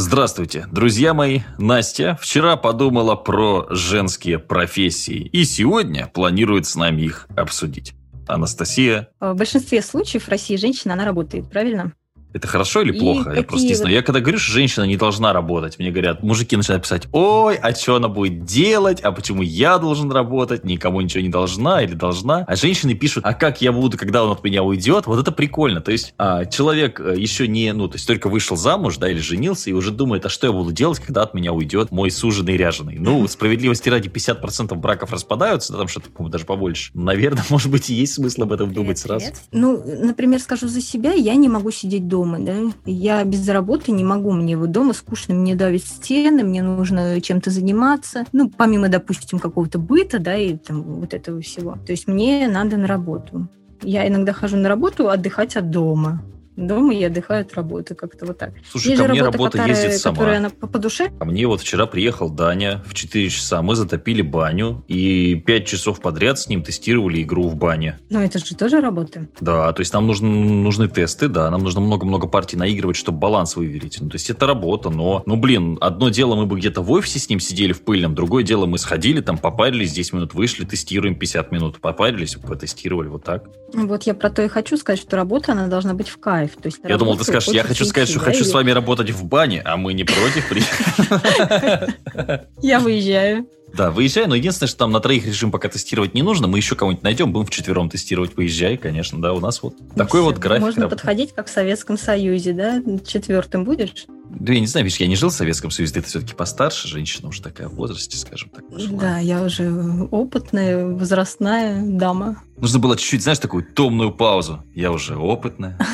Здравствуйте, друзья мои. Настя вчера подумала про женские профессии и сегодня планирует с нами их обсудить. Анастасия. В большинстве случаев в России женщина, она работает, правильно? Это хорошо или плохо? И я просто не знаю. Я когда говорю, что женщина не должна работать, мне говорят, мужики начинают писать, ой, а что она будет делать, а почему я должен работать, никому ничего не должна или должна. А женщины пишут, а как я буду, когда он от меня уйдет? Вот это прикольно. То есть а, человек э, еще не, ну, то есть только вышел замуж, да, или женился, и уже думает, а что я буду делать, когда от меня уйдет мой суженый ряженый? Ну, справедливости ради 50% браков распадаются, да, там что-то, даже побольше. Наверное, может быть, и есть смысл об этом привет, думать сразу. Привет. Ну, например, скажу за себя, я не могу сидеть дома дома, да. Я без работы не могу, мне вот дома скучно, мне давит стены, мне нужно чем-то заниматься. Ну, помимо, допустим, какого-то быта, да, и там вот этого всего. То есть мне надо на работу. Я иногда хожу на работу отдыхать от дома дома и отдыхаю от работы, как-то вот так. Слушай, Есть ко мне работа, работа которая, ездит сама. Которая она по, по душе? А мне вот вчера приехал Даня в 4 часа, мы затопили баню, и 5 часов подряд с ним тестировали игру в бане. Но это же тоже работа. Да, то есть нам нужны, нужны тесты, да, нам нужно много-много партий наигрывать, чтобы баланс выверить. Ну, то есть это работа, но, ну, блин, одно дело мы бы где-то в офисе с ним сидели в пыльном, другое дело мы сходили, там попарились, 10 минут вышли, тестируем 50 минут, попарились, потестировали, вот так. Вот я про то и хочу сказать, что работа, она должна быть в кайф. То есть я думал, ты скажешь, я хочу сказать, что хочу с вами работать в бане, а мы не против. Я выезжаю. Да, выезжай, но единственное, что там на троих режим пока тестировать не нужно, мы еще кого-нибудь найдем, будем в четвером тестировать, выезжай, конечно, да, у нас вот ну, такой все, вот график. Можно работы. подходить, как в Советском Союзе, да, четвертым будешь? Да я не знаю, видишь, я не жил в Советском Союзе, ты все-таки постарше, женщина уже такая в возрасте, скажем так. Пошла. Да, я уже опытная, возрастная дама. Нужно было чуть-чуть, знаешь, такую томную паузу. Я уже опытная.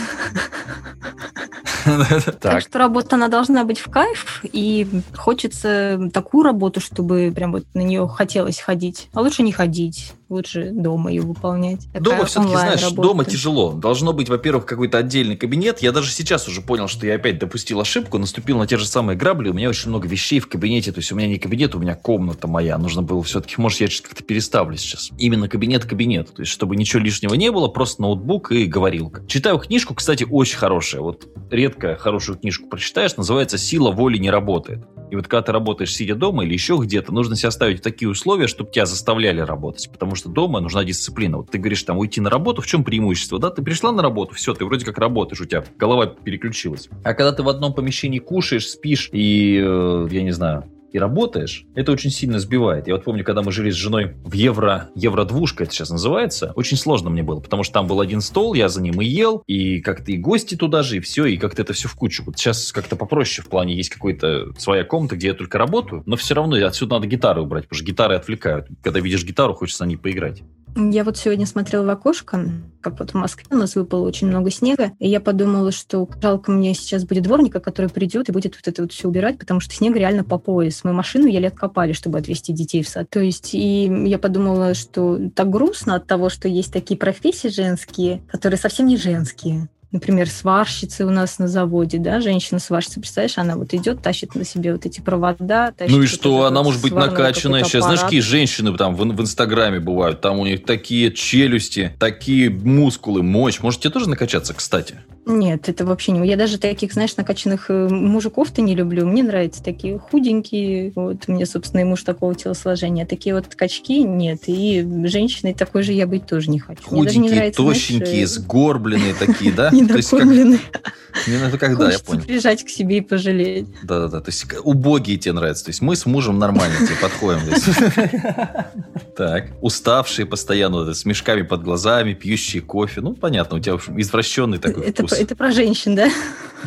Так что работа, она должна быть в кайф, и хочется такую работу, чтобы прям вот на нее хотелось ходить. А лучше не ходить лучше дома ее выполнять. Такая дома все-таки, знаешь, работа. дома тяжело. Должно быть, во-первых, какой-то отдельный кабинет. Я даже сейчас уже понял, что я опять допустил ошибку, наступил на те же самые грабли. У меня очень много вещей в кабинете. То есть у меня не кабинет, у меня комната моя. Нужно было все-таки, может, я как-то переставлю сейчас. Именно кабинет-кабинет. То есть, чтобы ничего лишнего не было, просто ноутбук и говорилка. Читаю книжку, кстати, очень хорошая. Вот редко хорошую книжку прочитаешь, называется «Сила воли не работает». И вот когда ты работаешь, сидя дома или еще где-то, нужно себя ставить в такие условия, чтобы тебя заставляли работать. Потому что дома нужна дисциплина. Вот ты говоришь, там, уйти на работу, в чем преимущество? Да, ты пришла на работу, все, ты вроде как работаешь, у тебя голова переключилась. А когда ты в одном помещении кушаешь, спишь и, э, я не знаю, и работаешь, это очень сильно сбивает. Я вот помню, когда мы жили с женой в евро, евро-двушка это сейчас называется, очень сложно мне было, потому что там был один стол, я за ним и ел, и как-то и гости туда же, и все, и как-то это все в кучу. Вот сейчас как-то попроще в плане есть какой-то своя комната, где я только работаю, но все равно отсюда надо гитары убрать, потому что гитары отвлекают. Когда видишь гитару, хочется на ней поиграть. Я вот сегодня смотрела в окошко, как вот в Москве у нас выпало очень много снега, и я подумала, что жалко мне сейчас будет дворника, который придет и будет вот это вот все убирать, потому что снег реально по пояс. Мы машину еле откопали, чтобы отвезти детей в сад. То есть, и я подумала, что так грустно от того, что есть такие профессии женские, которые совсем не женские например, сварщицы у нас на заводе, да, женщина-сварщица, представляешь, она вот идет, тащит на себе вот эти провода. ну и что, она может быть накачанная. Сейчас, знаешь, какие женщины там в, в Инстаграме бывают, там у них такие челюсти, такие мускулы, мощь. Может, тебе тоже накачаться, кстати? Нет, это вообще не... Я даже таких, знаешь, накачанных э, мужиков-то не люблю. Мне нравятся такие худенькие. Вот, мне, собственно, и муж такого телосложения. Такие вот качки нет. И женщиной такой же я быть тоже не хочу. Худенькие, нравится, тощенькие, знаешь, э, сгорбленные такие, да? Недокормленные. Ну, когда, я понял. прижать к себе и пожалеть. Да-да-да. То есть убогие тебе нравятся. То есть мы с мужем нормально тебе подходим. Так. Уставшие постоянно, с мешками под глазами, пьющие кофе. Ну, понятно, у тебя извращенный такой вкус. Это про женщин, да?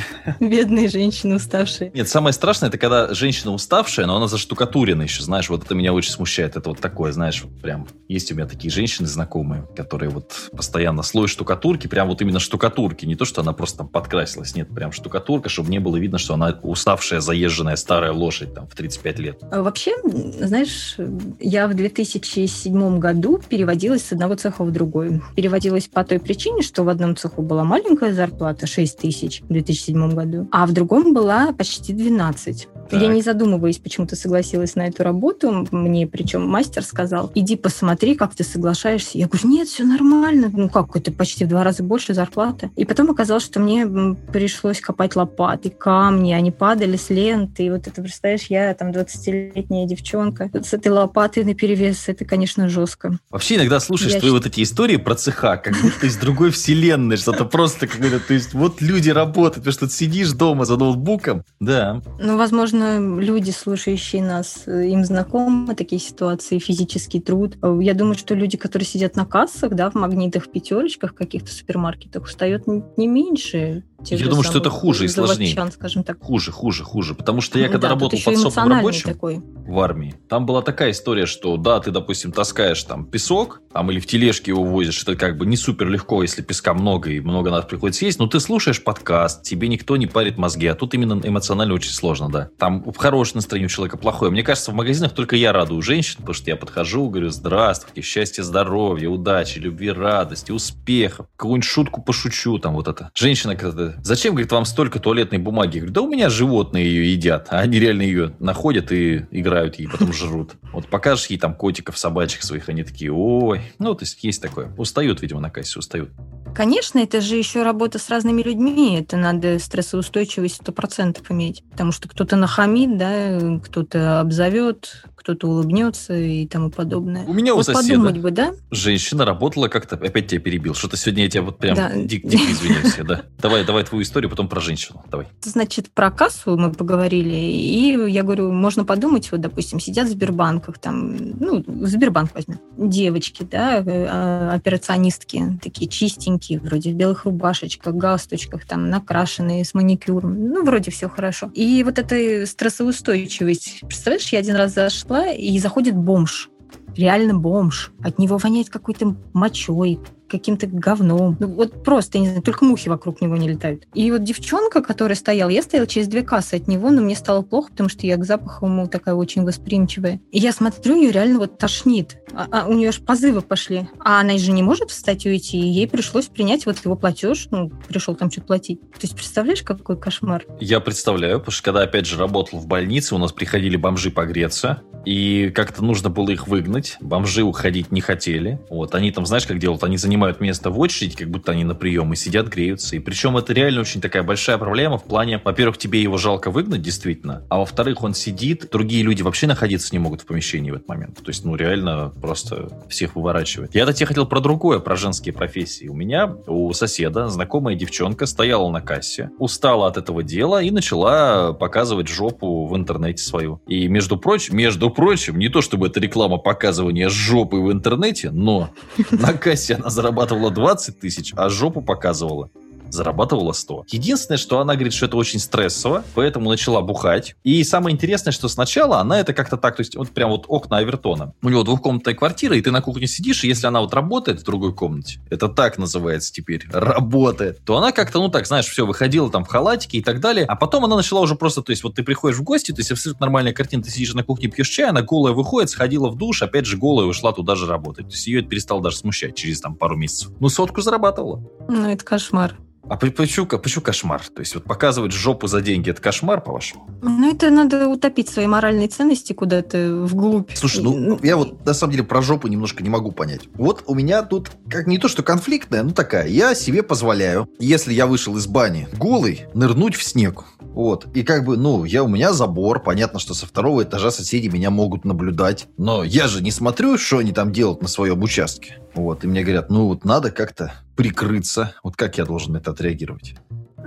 Бедные женщины уставшие. Нет, самое страшное, это когда женщина уставшая, но она заштукатурена еще, знаешь, вот это меня очень смущает. Это вот такое, знаешь, прям есть у меня такие женщины знакомые, которые вот постоянно слой штукатурки, прям вот именно штукатурки, не то, что она просто там подкрасилась, нет, прям штукатурка, чтобы не было видно, что она уставшая, заезженная старая лошадь там в 35 лет. А вообще, знаешь, я в 2007 году переводилась с одного цеха в другой. Переводилась по той причине, что в одном цеху была маленькая зарплата, 6 тысяч в 2007 году, а в другом была почти 12. Так. Я не задумываясь, почему-то согласилась на эту работу. Мне причем мастер сказал, иди посмотри, как ты соглашаешься. Я говорю, нет, все нормально. Ну как, это почти в два раза больше зарплаты. И потом оказалось, что мне пришлось копать лопаты, камни, они падали с ленты. И вот это, представляешь, я там 20-летняя девчонка с этой лопатой на перевес. Это, конечно, жестко. Вообще иногда слушаешь я твои считаю... вот эти истории про цеха, как будто из другой вселенной, что-то просто какое-то, то есть вот люди работают, потому что ты сидишь дома за ноутбуком, да. Ну, возможно, люди, слушающие нас, э, им знакомы такие ситуации, физический труд. Я думаю, что люди, которые сидят на кассах, да, в магнитах, пятерочках, каких-то супермаркетах, устают не меньше. Я думаю, что это хуже и сложнее. скажем так. Хуже, хуже, хуже. Потому что я когда да, работал подсобным рабочим такой. в армии, там была такая история, что да, ты, допустим, таскаешь там песок, там или в тележке его возишь, это как бы не супер легко, если песка много и много надо приходится есть, но ты слушаешь подкаст, тебе никто не парит мозги, а тут именно эмоционально очень сложно, да. Там хорошее настроение у человека, плохое. Мне кажется, в магазинах только я радую женщин, потому что я подхожу, говорю, здравствуйте, счастья, здоровья, удачи, любви, радости, успехов, какую-нибудь шутку пошучу, там вот это. Женщина когда зачем, говорит, вам столько туалетной бумаги? Я говорю, да у меня животные ее едят, а они реально ее находят и играют ей, потом жрут. Вот покажешь ей там котиков, собачек своих, они такие, ой. Ну, то есть есть такое. Устают, видимо, на кассе, устают. Конечно, это же еще работа с разными людьми. Это надо стрессоустойчивость сто процентов иметь. Потому что кто-то нахамит, да, кто-то обзовет, кто-то улыбнется и тому подобное. У меня вот у соседа подумать бы, да? женщина работала как-то, опять тебя перебил, что-то сегодня я тебя вот прям да. дик, дико извиняюсь. Да. Давай, давай твою историю, потом про женщину. Давай. Значит, про кассу мы поговорили, и я говорю, можно подумать, вот, допустим, сидят в Сбербанках, там, ну, Сбербанк возьмем, девочки, да, э, операционистки, такие чистенькие, вроде в белых рубашечках, галстучках, там, накрашенные, с маникюром, ну, вроде все хорошо. И вот эта стрессоустойчивость, представляешь, я один раз зашла, и заходит бомж. Реально бомж. От него воняет какой-то мочой, каким-то говном. Ну, вот просто, я не знаю, только мухи вокруг него не летают. И вот девчонка, которая стояла, я стояла через две кассы от него, но мне стало плохо, потому что я к запаху ему такая очень восприимчивая. И я смотрю, ее реально вот тошнит. А, а у нее аж позывы пошли. А она же не может встать и уйти. И ей пришлось принять вот его платеж. Ну, пришел там что-то платить. То есть, представляешь, какой кошмар? Я представляю, потому что когда, опять же, работал в больнице, у нас приходили бомжи погреться, и как-то нужно было их выгнать. Бомжи уходить не хотели. Вот, они там, знаешь, как делают? Они занимаются занимают место в очереди, как будто они на прием, и сидят, греются. И причем это реально очень такая большая проблема в плане, во-первых, тебе его жалко выгнать, действительно, а во-вторых, он сидит, другие люди вообще находиться не могут в помещении в этот момент. То есть, ну, реально просто всех выворачивает. Я-то тебе хотел про другое, про женские профессии. У меня, у соседа, знакомая девчонка стояла на кассе, устала от этого дела и начала показывать жопу в интернете свою. И, между прочим, между прочим, не то чтобы это реклама показывания жопы в интернете, но на кассе она зарабатывала 20 тысяч, а жопу показывала зарабатывала 100. Единственное, что она говорит, что это очень стрессово, поэтому начала бухать. И самое интересное, что сначала она это как-то так, то есть вот прям вот окна Авертона. У него двухкомнатная квартира, и ты на кухне сидишь, и если она вот работает в другой комнате, это так называется теперь, работает, то она как-то, ну так, знаешь, все, выходила там в халатике и так далее, а потом она начала уже просто, то есть вот ты приходишь в гости, то есть абсолютно нормальная картина, ты сидишь на кухне, пьешь чай, она голая выходит, сходила в душ, опять же голая ушла туда же работать. То есть ее это перестало даже смущать через там пару месяцев. Ну, сотку зарабатывала. Ну, это кошмар. А почему, почему кошмар? То есть вот показывать жопу за деньги – это кошмар, по-вашему? Ну, это надо утопить свои моральные ценности куда-то вглубь. Слушай, ну, ну, я вот на самом деле про жопу немножко не могу понять. Вот у меня тут как не то, что конфликтная, ну такая. Я себе позволяю, если я вышел из бани голый, нырнуть в снег. Вот. И как бы, ну, я, у меня забор. Понятно, что со второго этажа соседи меня могут наблюдать. Но я же не смотрю, что они там делают на своем участке. Вот. И мне говорят, ну, вот надо как-то прикрыться. Вот как я должен это отреагировать?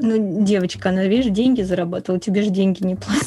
Ну, девочка, она, видишь, деньги зарабатывала, тебе же деньги не платят.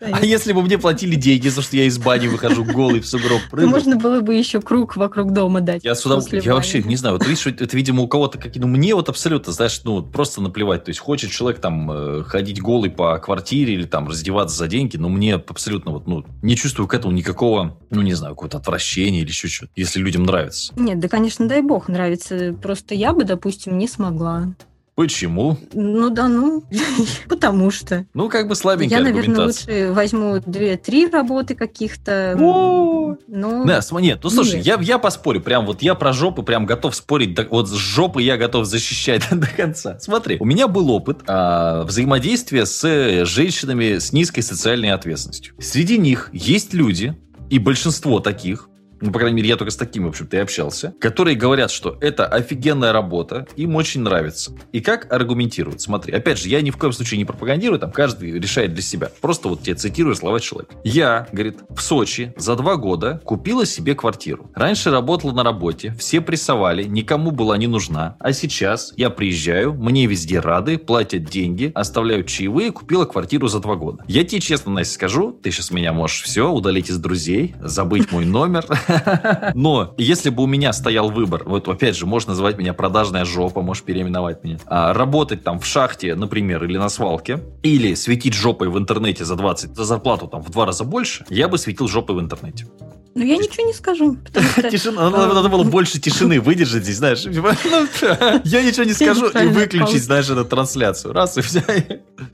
А если бы мне платили деньги, за что я из бани выхожу голый в сугроб прыгну? Можно было бы еще круг вокруг дома дать. Я сюда, я вообще не знаю, вот видишь, это, видимо, у кого-то какие, ну, мне вот абсолютно, знаешь, ну, просто наплевать. То есть, хочет человек там э, ходить голый по квартире или там раздеваться за деньги, но мне абсолютно вот, ну, не чувствую к этому никакого, ну, не знаю, какого-то отвращения или еще что-то, если людям нравится. Нет, да, конечно, дай бог нравится. Просто я бы, допустим, не смогла. Почему? Ну да, ну, потому что. Ну, как бы слабенькая Я, наверное, лучше возьму две-три работы каких-то. Ну, да, нет, ну слушай, я, я поспорю, прям вот я про жопу прям готов спорить, вот с жопы я готов защищать до конца. Смотри, у меня был опыт а, взаимодействия с женщинами с низкой социальной ответственностью. Среди них есть люди, и большинство таких, ну, по крайней мере, я только с такими, в общем-то, и общался, которые говорят, что это офигенная работа, им очень нравится. И как аргументируют? Смотри, опять же, я ни в коем случае не пропагандирую, там каждый решает для себя. Просто вот тебе цитирую слова человека. Я, говорит, в Сочи за два года купила себе квартиру. Раньше работала на работе, все прессовали, никому была не нужна. А сейчас я приезжаю, мне везде рады, платят деньги, оставляют чаевые, купила квартиру за два года. Я тебе честно, Настя, скажу, ты сейчас меня можешь все удалить из друзей, забыть мой номер, Но если бы у меня стоял выбор, вот опять же, можно называть меня продажная жопа, можешь переименовать меня, а, работать там в шахте, например, или на свалке, или светить жопой в интернете за 20, за зарплату там в два раза больше, я бы светил жопой в интернете. Ну, я ничего не скажу. Тишина, надо было больше тишины выдержать здесь, знаешь. Ну, я ничего не скажу и выключить, знаешь, эту трансляцию. Раз и все.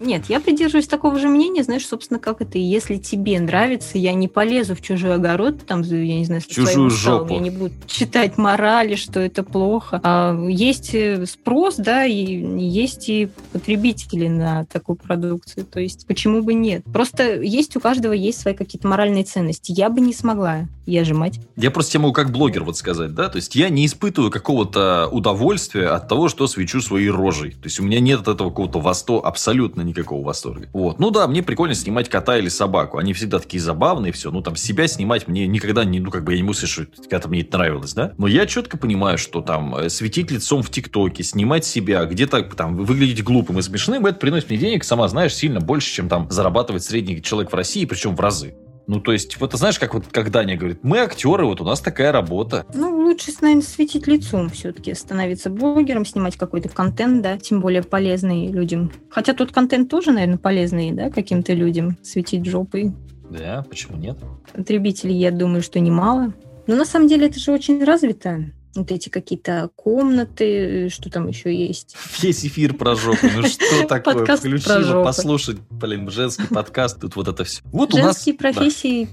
Нет, я придерживаюсь такого же мнения, знаешь, собственно, как это. Если тебе нравится, я не полезу в чужой огород, там, я не знаю, чужую жопу. Я не буду читать морали, что это плохо. А есть э, спрос, да, и есть и потребители на такую продукцию. То есть почему бы нет? Просто есть у каждого есть свои какие-то моральные ценности. Я бы не смогла я же мать. Я просто тебе могу как блогер вот сказать, да, то есть я не испытываю какого-то удовольствия от того, что свечу своей рожей. То есть у меня нет от этого какого-то восторга, абсолютно никакого восторга. Вот. Ну да, мне прикольно снимать кота или собаку. Они всегда такие забавные, все. Ну там себя снимать мне никогда не, ну как бы я не мыслю, что когда-то мне это нравилось, да. Но я четко понимаю, что там э, светить лицом в ТикТоке, снимать себя, где-то там выглядеть глупым и смешным, это приносит мне денег, сама знаешь, сильно больше, чем там зарабатывать средний человек в России, причем в разы. Ну, то есть, вот знаешь, как вот как Даня говорит, мы актеры, вот у нас такая работа. Ну, лучше, наверное, светить лицом все-таки, становиться блогером, снимать какой-то контент, да, тем более полезный людям. Хотя тот контент тоже, наверное, полезный, да, каким-то людям, светить жопой. Да, почему нет? Потребителей, я думаю, что немало. Но на самом деле это же очень развито вот эти какие-то комнаты, что там еще есть. Весь эфир про жопу. Ну что такое? Включила послушать, блин, женский подкаст, тут вот это все. Вот у нас... Женские профессии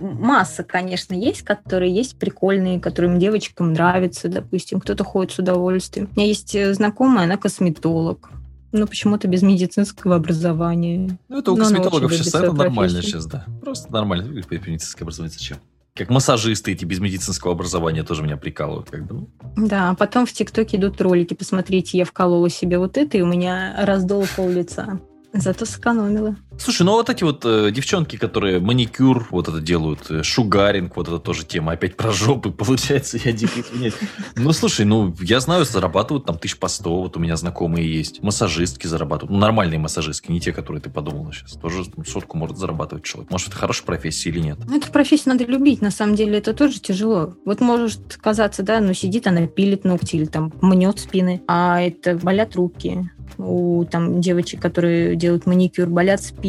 масса, конечно, есть, которые есть прикольные, которым девочкам нравятся, допустим, кто-то ходит с удовольствием. У меня есть э, знакомая, она косметолог. Ну, почему-то без медицинского образования. Ну, это у косметологов сейчас это нормально сейчас, да. Просто нормально. Медицинское образование зачем? Как массажисты эти без медицинского образования тоже меня прикалывают. Как бы, ну. Да, а потом в ТикТоке идут ролики. Посмотрите, я вколола себе вот это, и у меня раздуло пол лица. Зато сэкономила. Слушай, ну вот эти вот э, девчонки, которые маникюр вот это делают, э, шугаринг, вот это тоже тема, опять про жопы, получается, я дико извиняюсь. Ну, слушай, ну, я знаю, зарабатывают там тысяч по сто, вот у меня знакомые есть. Массажистки зарабатывают, ну, нормальные массажистки, не те, которые ты подумала сейчас. Тоже сотку может зарабатывать человек. Может, это хорошая профессия или нет? Ну, эту профессию надо любить, на самом деле, это тоже тяжело. Вот может казаться, да, ну, сидит она, пилит ногти или там мнет спины, а это болят руки, у там девочек, которые делают маникюр, болят спины.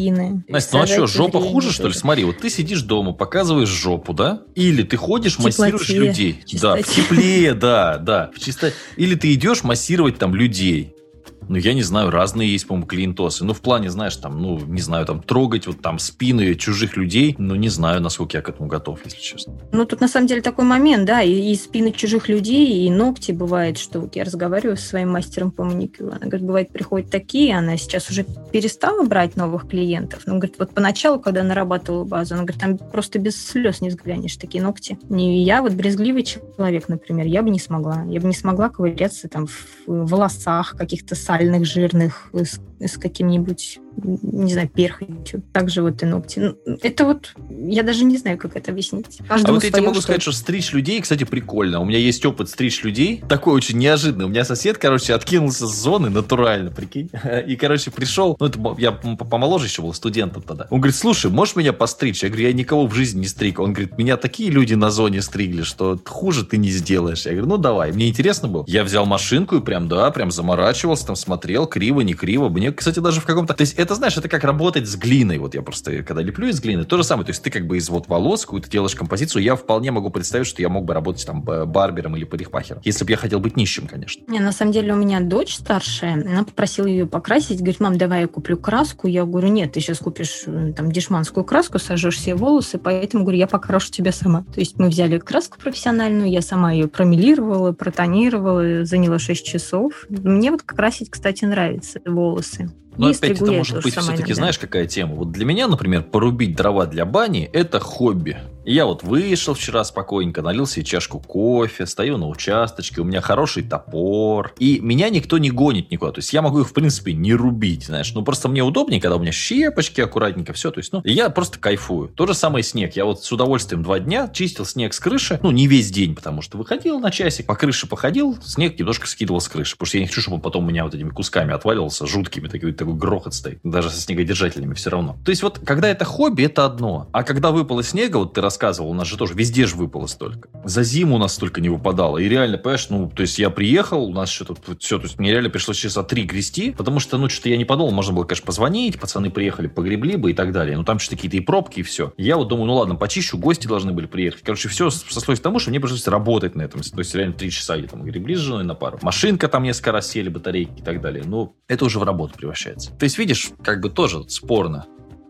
Настя, ну а что, жопа хуже, что ли? Смотри, вот ты сидишь дома, показываешь жопу, да? Или ты ходишь, массируешь людей. Да, в тепле, да, да. В чисто... Или ты идешь массировать там людей ну, я не знаю, разные есть, по-моему, клиентосы. Ну, в плане, знаешь, там, ну, не знаю, там, трогать вот там спины чужих людей, ну, не знаю, насколько я к этому готов, если честно. Ну, тут на самом деле такой момент, да, и, и спины чужих людей, и ногти бывает, что вот я разговариваю со своим мастером по маникюру, она говорит, бывает, приходят такие, она сейчас уже перестала брать новых клиентов, ну, говорит, вот поначалу, когда нарабатывала базу, она говорит, там просто без слез не взглянешь, такие ногти. И я вот брезгливый человек, например, я бы не смогла, я бы не смогла ковыряться там в волосах каких-то сальных, жирных, с, каким-нибудь не знаю, перхотью. Также вот и ногти. Ну, это вот, я даже не знаю, как это объяснить. Каждому а вот я тебе могу что сказать, что стричь людей, кстати, прикольно. У меня есть опыт стричь людей. Такой очень неожиданный. У меня сосед, короче, откинулся с зоны натурально, прикинь. И, короче, пришел, ну, это я помоложе еще был, студентом тогда. Он говорит, слушай, можешь меня постричь? Я говорю, я никого в жизни не стриг. Он говорит, меня такие люди на зоне стригли, что хуже ты не сделаешь. Я говорю, ну давай. Мне интересно было. Я взял машинку и прям, да, прям заморачивался, там смотрел, криво, не криво. Мне Мне, кстати, даже в каком-то... То есть, это, знаешь, это как работать с глиной. Вот я просто, когда леплю из глины, то же самое. То есть, ты как бы из вот волос какую-то делаешь композицию. Я вполне могу представить, что я мог бы работать там барбером или парикмахером. Если бы я хотел быть нищим, конечно. Не, на самом деле у меня дочь старшая. Она попросила ее покрасить. Говорит, мам, давай я куплю краску. Я говорю, нет, ты сейчас купишь э, там дешманскую краску, сожжешь все волосы, поэтому, говорю, я покрашу тебя сама. То есть мы взяли краску профессиональную, я сама ее промелировала, протонировала, заняла 6 часов. Мне вот красить, кстати, нравится волосы. Но опять это может быть все-таки, знаешь, какая тема? Вот для меня, например, порубить дрова для бани – это хобби. И я вот вышел вчера спокойненько, налил себе чашку кофе, стою на участочке, у меня хороший топор. И меня никто не гонит никуда. То есть я могу их, в принципе, не рубить, знаешь. Ну, просто мне удобнее, когда у меня щепочки аккуратненько, все. То есть, ну, я просто кайфую. То же самое снег. Я вот с удовольствием два дня чистил снег с крыши. Ну, не весь день, потому что выходил на часик, по крыше походил, снег немножко скидывал с крыши. Потому что я не хочу, чтобы он потом у меня вот этими кусками отваливался, жуткими, такой, такой грохот стоит. Даже со снегодержателями все равно. То есть вот, когда это хобби, это одно. А когда выпало снега, вот ты рассказывал, у нас же тоже везде же выпало столько. За зиму у нас столько не выпадало. И реально, понимаешь, ну, то есть я приехал, у нас что-то все, то есть мне реально пришлось часа три грести, потому что, ну, что-то я не подумал, можно было, конечно, позвонить, пацаны приехали, погребли бы и так далее. Ну, там что-то какие-то и пробки, и все. Я вот думаю, ну ладно, почищу, гости должны были приехать. Короче, все сослось к тому, что мне пришлось работать на этом. То есть реально три часа я там гребли с женой на пару. Машинка там несколько раз сели, батарейки и так далее. Ну, это уже в работу превращается. То есть, видишь, как бы тоже спорно.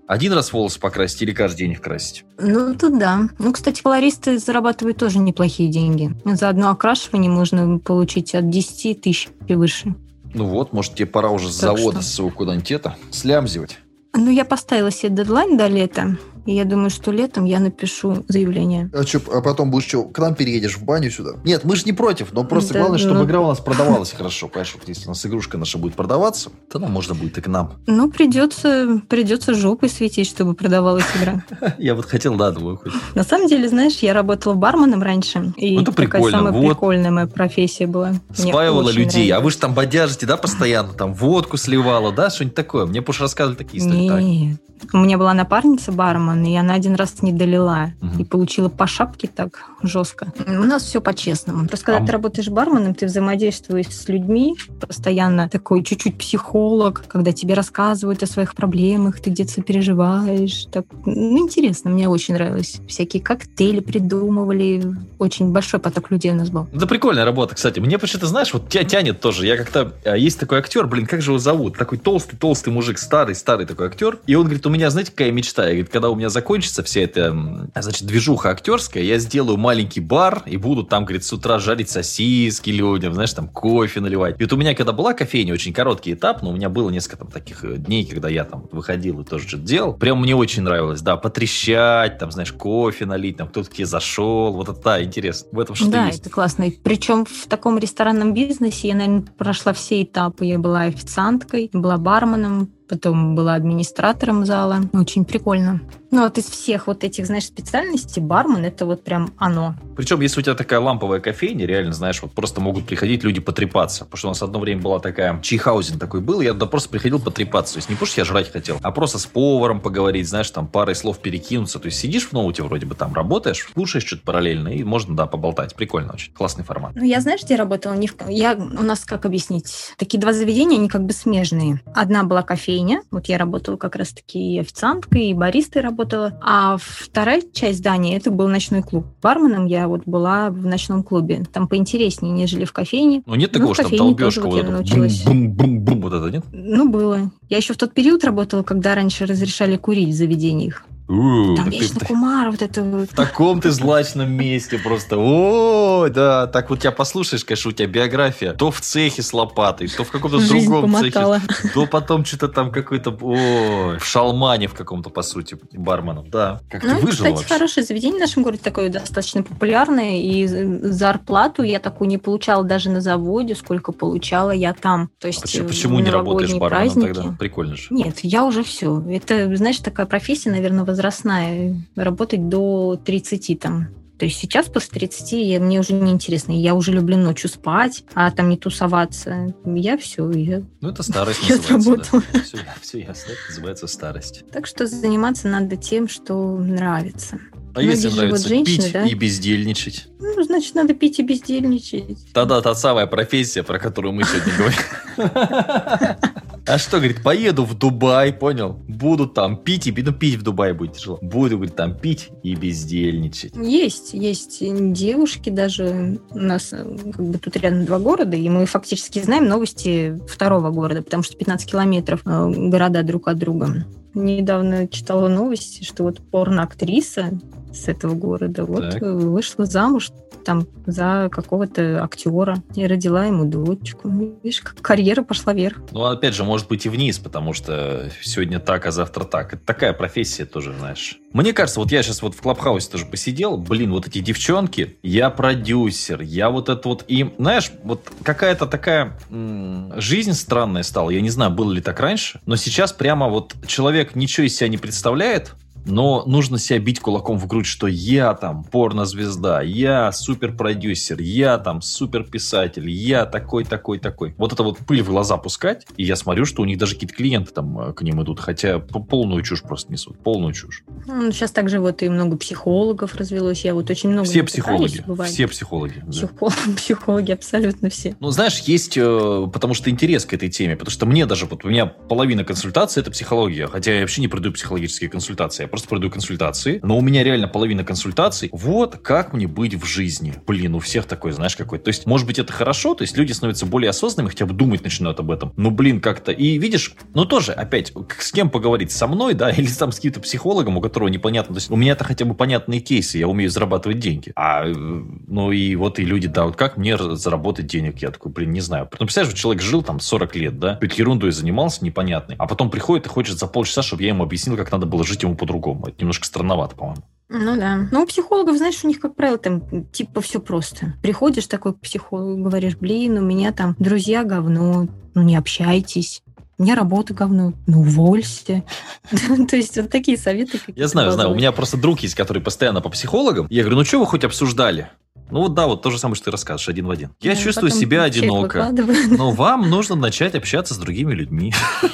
Один раз волосы покрасить или каждый день их красить? Ну, тут да. Ну, кстати, колористы зарабатывают тоже неплохие деньги. За одно окрашивание можно получить от 10 тысяч и выше. Ну вот, может, тебе пора уже с так завода что? куда-нибудь это слямзивать. Ну, я поставила себе дедлайн до лета. И я думаю, что летом я напишу заявление. А, что, а потом будешь что, к нам переедешь в баню сюда? Нет, мы же не против, но просто да, главное, чтобы ну... игра у нас продавалась хорошо. Вот если у нас игрушка наша будет продаваться, то нам можно будет и к нам. Ну, придется, придется жопой светить, чтобы продавалась игра. Я вот хотел, да, думаю, хоть. На самом деле, знаешь, я работала барменом раньше. И ну, это такая самая прикольная моя профессия была. Спаивала людей. А вы же там бодяжите, да, постоянно? Там водку сливала, да, что-нибудь такое? Мне позже рассказывали такие истории. Нет. У меня была напарница бармен, и она один раз не долила. Угу. И получила по шапке так жестко. У нас все по-честному. Просто когда а... ты работаешь барменом, ты взаимодействуешь с людьми, постоянно такой чуть-чуть психолог, когда тебе рассказывают о своих проблемах, ты где-то переживаешь. Так, ну, интересно, мне очень нравилось. Всякие коктейли придумывали. Очень большой поток людей у нас был. Да прикольная работа, кстати. Мне почему-то, знаешь, вот тебя тянет тоже. Я как-то... А, есть такой актер, блин, как же его зовут? Такой толстый-толстый мужик, старый-старый такой актер. И он говорит, у меня, знаете, какая мечта? Я говорит, когда у меня закончится вся эта, значит, движуха актерская, я сделаю маленький бар и буду там, говорит, с утра жарить сосиски людям, знаешь, там кофе наливать. И вот у меня, когда была кофейня, очень короткий этап, но у меня было несколько там таких э, дней, когда я там выходил и тоже что-то делал. Прям мне очень нравилось, да, потрещать, там, знаешь, кофе налить, там кто-то зашел, вот это да, интересно. В этом что-то да, есть. это классно. И причем в таком ресторанном бизнесе я, наверное, прошла все этапы. Я была официанткой, была барменом, потом была администратором зала. Очень прикольно. Ну, вот из всех вот этих, знаешь, специальностей бармен — это вот прям оно. Причем, если у тебя такая ламповая кофейня, реально, знаешь, вот просто могут приходить люди потрепаться. Потому что у нас одно время была такая, чайхаузен такой был, я туда просто приходил потрепаться. То есть не потому, что я жрать хотел, а просто с поваром поговорить, знаешь, там парой слов перекинуться. То есть сидишь в ноуте вроде бы там, работаешь, слушаешь что-то параллельно, и можно, да, поболтать. Прикольно очень. Классный формат. Ну, я, знаешь, где работала? Не в... я, у нас, как объяснить, такие два заведения, они как бы смежные. Одна была кофейня, вот я работала как раз-таки и официанткой, и баристой работала. А вторая часть здания это был ночной клуб. Барменом я вот была в ночном клубе. Там поинтереснее, нежели в кофейне. Ну, нет такого, ну, что там долбежка вот, вот бум-бум-бум, вот это, нет? Ну, было. Я еще в тот период работала, когда раньше разрешали курить в заведениях. У, Там вечно ты, кумар, вот это вот. В таком ты злачном месте просто. О, да, так вот тебя послушаешь, конечно, у тебя биография. То в цехе с лопатой, то в каком-то другом помотала. цехе. То потом что-то там какой-то, о, в шалмане в каком-то, по сути, барменом. Да, как ну, ты выжил кстати, вообще. хорошее заведение в нашем городе, такое достаточно популярное. И зарплату я такую не получала даже на заводе, сколько получала я там. То есть почему, почему не работаешь барменом праздники. тогда? Прикольно же. Нет, я уже все. Это, знаешь, такая профессия, наверное, возрастная, работать до 30 там. То есть сейчас после 30 мне уже не интересно. Я уже люблю ночью спать, а там не тусоваться. Я все, я... Ну, это старость я называется. Да. Все, все ясно, это называется старость. Так что заниматься надо тем, что нравится. А Многие если нравится женщины, пить да? и бездельничать? Ну, значит, надо пить и бездельничать. Тогда та самая профессия, про которую мы сегодня говорим. А что, говорит, поеду в Дубай, понял? Буду там пить, и ну, пить в Дубае будет тяжело. Буду, говорит, там пить и бездельничать. Есть, есть девушки даже. У нас э, как бы тут рядом два города, и мы фактически знаем новости второго города, потому что 15 километров э, города друг от друга. Недавно читала новости, что вот порноактриса с этого города вот так. вышла замуж там за какого-то актера и родила ему дочку. Видишь, как карьера пошла вверх. Ну, опять же, может быть и вниз, потому что сегодня так, а завтра так. Это такая профессия тоже, знаешь. Мне кажется, вот я сейчас вот в Клабхаусе тоже посидел, блин, вот эти девчонки, я продюсер, я вот это вот, и, знаешь, вот какая-то такая м- жизнь странная стала, я не знаю, было ли так раньше, но сейчас прямо вот человек ничего из себя не представляет, но нужно себя бить кулаком в грудь, что я там порнозвезда, я суперпродюсер, я там суперписатель, я такой, такой, такой. Вот это вот пыль в глаза пускать, и я смотрю, что у них даже какие-то клиенты там э, к ним идут, хотя полную чушь просто несут, полную чушь. Ну, сейчас также вот и много психологов развелось, я вот очень много... Все психологи, все психологи. Психолог, да. Психологи, абсолютно все. Ну, знаешь, есть, э, потому что интерес к этой теме, потому что мне даже, вот у меня половина консультации это психология, хотя я вообще не продаю психологические консультации, я просто продаю консультации, но у меня реально половина консультаций. Вот как мне быть в жизни. Блин, у всех такой, знаешь, какой. То есть, может быть, это хорошо, то есть люди становятся более осознанными, хотя бы думать начинают об этом. Ну, блин, как-то. И видишь, ну тоже, опять, с кем поговорить? Со мной, да, или там с каким-то психологом, у которого непонятно. То есть, у меня-то хотя бы понятные кейсы, я умею зарабатывать деньги. А, ну и вот и люди, да, вот как мне заработать денег? Я такой, блин, не знаю. Ну, представляешь, человек жил там 40 лет, да, какой-то ерундой занимался непонятной, а потом приходит и хочет за полчаса, чтобы я ему объяснил, как надо было жить ему по-другому по-другому. Это немножко странновато, по-моему. Ну да. Ну, у психологов, знаешь, у них, как правило, там типа все просто. Приходишь такой к психологу, говоришь, блин, у меня там друзья говно, ну не общайтесь. У меня работа говно, ну уволься. То есть вот такие советы. Я знаю, знаю. У меня просто друг есть, который постоянно по психологам. Я говорю, ну что вы хоть обсуждали? Ну вот да, вот то же самое, что ты рассказываешь, один в один. Я да, чувствую себя одиноко. Но вам нужно начать общаться с другими людьми.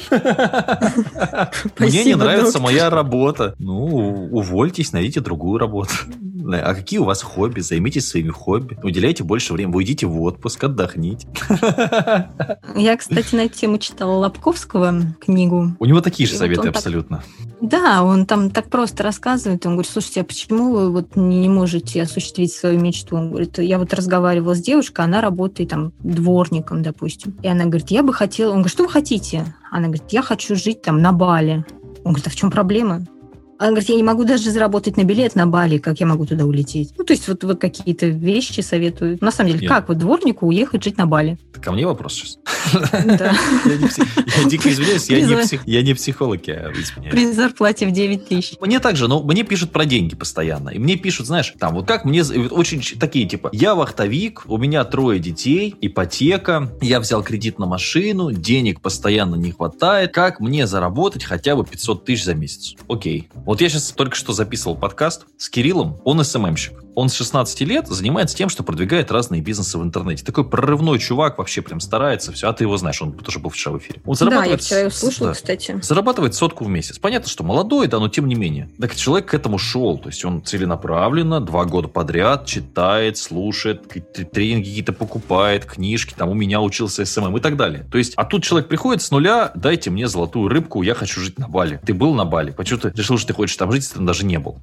Мне не нравится моя работа. Ну, увольтесь, найдите другую работу. А какие у вас хобби? Займитесь своими хобби. Уделяйте больше времени. Уйдите в отпуск, отдохните. Я, кстати, на эту тему читала Лобковского книгу. У него такие же советы абсолютно. Да, он там так просто рассказывает. Он говорит, слушайте, а почему вы вот не можете осуществить свою мечту? Он говорит, я вот разговаривала с девушкой, она работает там дворником, допустим. И она говорит, я бы хотела... Он говорит, что вы хотите? Она говорит, я хочу жить там на Бали. Он говорит, а в чем проблема? Она говорит, я не могу даже заработать на билет на Бали, как я могу туда улететь? Ну, то есть вот, вот какие-то вещи советуют. На самом деле, Нет. как вот дворнику уехать жить на Бали? ко мне вопрос сейчас. Я дико извиняюсь, я не психолог, я извиняюсь. При зарплате в 9 тысяч. Мне также, но мне пишут про деньги постоянно. И мне пишут, знаешь, там, вот как мне, очень такие, типа, я вахтовик, у меня трое детей, ипотека, я взял кредит на машину, денег постоянно не хватает, как мне заработать хотя бы 500 тысяч за месяц? Окей. Вот я сейчас только что записывал подкаст с Кириллом, он СММщик. Он с 16 лет занимается тем, что продвигает разные бизнесы в интернете. Такой прорывной чувак, вообще прям старается, все. А ты его знаешь, он тоже был вчера в эфире. Он зарабатывает... Да, я вчера его слушал, да, кстати. Зарабатывает сотку в месяц. Понятно, что молодой, да, но тем не менее. Так человек к этому шел. То есть он целенаправленно два года подряд читает, слушает, тренинги какие-то покупает, книжки, там у меня учился SMM и так далее. То есть, а тут человек приходит с нуля, дайте мне золотую рыбку, я хочу жить на Бали. Ты был на Бали? Почему ты решил, что ты хочешь там жить, если ты даже не был?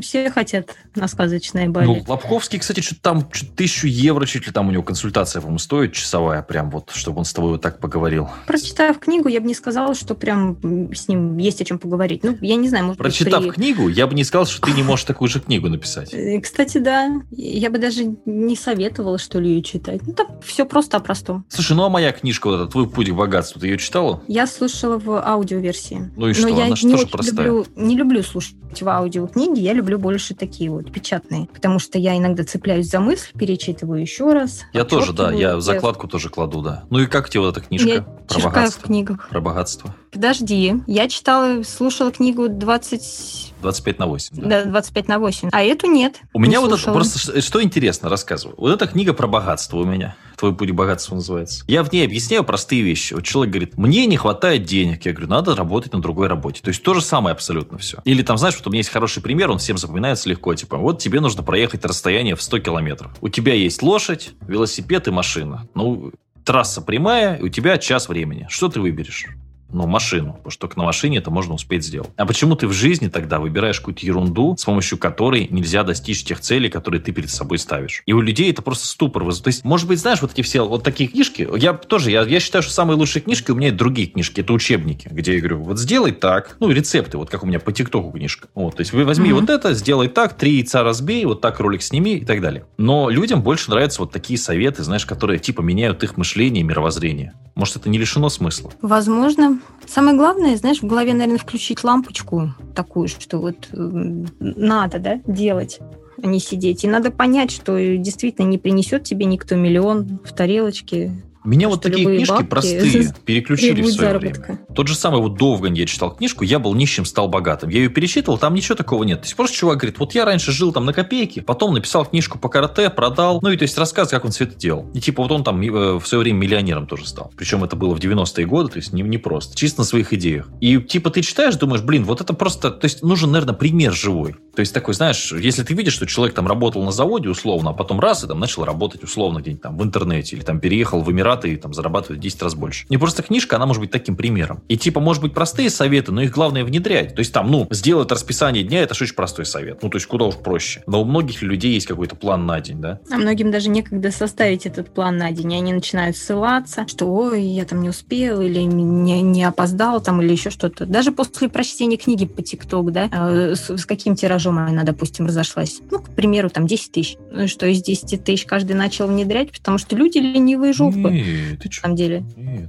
Все хотят на сказочной Бали. Ну, Лабковский, кстати, что-то там что тысячу евро чуть ли там у него консультация, по-моему, стоит часовая, прям вот, чтобы он с тобой вот так поговорил. Прочитав книгу, я бы не сказала, что прям с ним есть о чем поговорить. Ну, я не знаю, может Прочитав быть, при... книгу, я бы не сказал, что ты не можешь такую же книгу написать. Э, кстати, да. Я бы даже не советовала, что ли, ее читать. Ну, так все просто о простом. Слушай, ну а моя книжка, вот эта «Твой путь к богатству», ты ее читала? Я слушала в аудиоверсии. Ну и что, Но она я не тоже простая? Люблю, не люблю слушать в аудиокниги, я люблю больше такие вот печатные, потому что я иногда цепляюсь за мысль, перечитываю еще раз. Я тоже, да, я в закладку тоже кладу, да. Ну и как тебе вот эта книжка я про богатство? в книгах. Про богатство. Подожди, я читала, слушала книгу 20 25 на 8. Да, да 25 на 8. А эту нет. У меня вот это просто что интересно рассказываю. Вот эта книга про богатство у меня. Твой путь богатства называется. Я в ней объясняю простые вещи. Вот человек говорит, мне не хватает денег. Я говорю, надо работать на другой работе. То есть то же самое абсолютно все. Или там, знаешь, вот у меня есть хороший пример, он всем запоминается легко. Типа, вот тебе нужно проехать расстояние в 100 километров. У тебя есть лошадь, велосипед и машина. Ну, трасса прямая, и у тебя час времени. Что ты выберешь? Ну, машину, потому что только на машине это можно успеть сделать. А почему ты в жизни тогда выбираешь какую-то ерунду, с помощью которой нельзя достичь тех целей, которые ты перед собой ставишь? И у людей это просто ступор. То есть, может быть, знаешь, вот эти все вот такие книжки, я тоже, я, я считаю, что самые лучшие книжки у меня это другие книжки, это учебники, где я говорю, вот сделай так, ну, рецепты, вот как у меня по ТикТоку книжка. Вот, то есть, вы возьми mm-hmm. вот это, сделай так, три яйца разбей, вот так ролик сними и так далее. Но людям больше нравятся вот такие советы, знаешь, которые типа меняют их мышление и мировоззрение. Может, это не лишено смысла? Возможно. Самое главное, знаешь, в голове, наверное, включить лампочку такую, что вот надо, да, делать а не сидеть. И надо понять, что действительно не принесет тебе никто миллион в тарелочке меня вот такие книжки простые переключили в свое заработка. время. Тот же самый вот Довгань я читал книжку, я был нищим, стал богатым. Я ее перечитывал, там ничего такого нет. То есть просто чувак говорит, вот я раньше жил там на копейки, потом написал книжку по карате, продал, ну и то есть рассказ, как он все это делал. И типа вот он там э, в свое время миллионером тоже стал. Причем это было в 90-е годы, то есть не, не просто. Чисто на своих идеях. И типа ты читаешь, думаешь, блин, вот это просто, то есть нужен, наверное, пример живой. То есть такой, знаешь, если ты видишь, что человек там работал на заводе условно, а потом раз и там начал работать условно где-нибудь там в интернете или там переехал в Эмираты и там зарабатывает в 10 раз больше. Не просто книжка, она может быть таким примером. И типа, может быть, простые советы, но их главное внедрять. То есть там, ну, сделать расписание дня, это же очень простой совет. Ну, то есть куда уж проще. Но у многих людей есть какой-то план на день, да? А многим даже некогда составить этот план на день. И они начинают ссылаться, что ой, я там не успел или не, не опоздал там или еще что-то. Даже после прочтения книги по ТикТок, да, э, с, с каким тиражом она, допустим, разошлась. Ну, к примеру, там 10 тысяч. Ну, что из 10 тысяч каждый начал внедрять, потому что люди ленивые жопы. Не, ты что? На самом деле.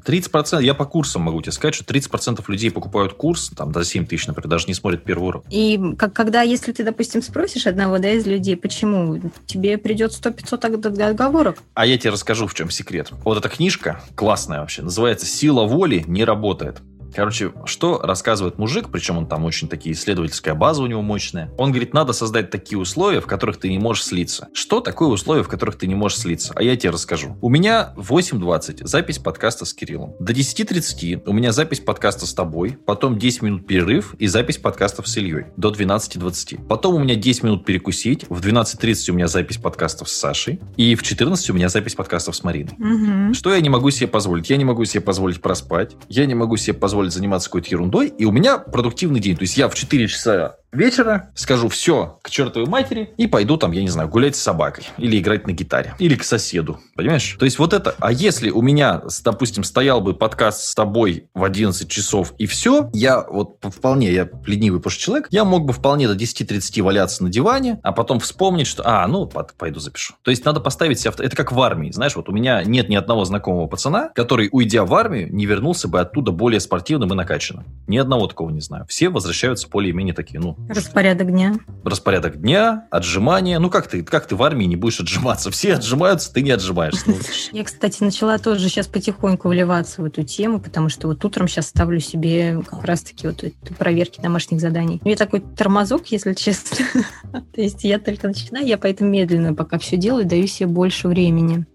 30%, я по курсам могу тебе сказать, что 30% людей покупают курс, там, до 7 тысяч, например, даже не смотрят первый урок. И как, когда, если ты, допустим, спросишь одного, да, из людей, почему, тебе придет 100-500 отговорок. А я тебе расскажу, в чем секрет. Вот эта книжка, классная вообще, называется «Сила воли не работает». Короче, что рассказывает мужик, причем он там очень такие исследовательская база у него мощная. Он говорит, надо создать такие условия, в которых ты не можешь слиться. Что такое условия, в которых ты не можешь слиться? А я тебе расскажу. У меня 8.20 запись подкаста с Кириллом. До 10.30 у меня запись подкаста с тобой, потом 10 минут перерыв и запись подкастов с Ильей до 12.20. Потом у меня 10 минут перекусить, в 12.30 у меня запись подкастов с Сашей, и в 14 у меня запись подкастов с Мариной. Угу. Что я не могу себе позволить? Я не могу себе позволить проспать, я не могу себе позволить позволить заниматься какой-то ерундой, и у меня продуктивный день. То есть я в 4 часа вечера скажу все к чертовой матери и пойду там, я не знаю, гулять с собакой или играть на гитаре или к соседу, понимаешь? То есть вот это, а если у меня, допустим, стоял бы подкаст с тобой в 11 часов и все, я вот вполне, я ленивый потому человек, я мог бы вполне до 10-30 валяться на диване, а потом вспомнить, что, а, ну, пойду запишу. То есть надо поставить себя, в... это как в армии, знаешь, вот у меня нет ни одного знакомого пацана, который, уйдя в армию, не вернулся бы оттуда более спортивным и накачанным. Ни одного такого не знаю. Все возвращаются более-менее такие, ну, Распорядок дня. Распорядок дня, отжимания. Ну, как ты, как ты в армии не будешь отжиматься? Все отжимаются, ты не отжимаешься. Ну, Я, кстати, начала тоже сейчас потихоньку вливаться в эту тему, потому что вот утром сейчас ставлю себе как раз-таки вот проверки домашних заданий. У меня такой тормозок, если честно. То есть я только начинаю, я поэтому медленно пока все делаю, даю себе больше времени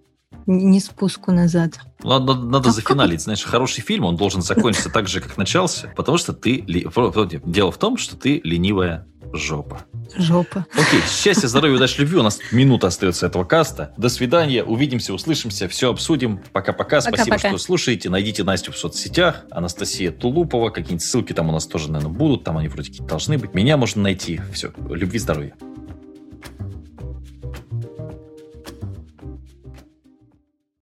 не спуску назад. Надо, надо а зафиналить. Как... Знаешь, хороший фильм, он должен закончиться так же, как начался, потому что ты... Дело в том, что ты ленивая жопа. Жопа. Окей, счастья, здоровья, удачи, любви. У нас минута остается этого каста. До свидания, увидимся, услышимся, все обсудим. Пока-пока, спасибо, что слушаете. Найдите Настю в соцсетях. Анастасия Тулупова. Какие-нибудь ссылки там у нас тоже, наверное, будут. Там они вроде должны быть. Меня можно найти. Все, любви, здоровья.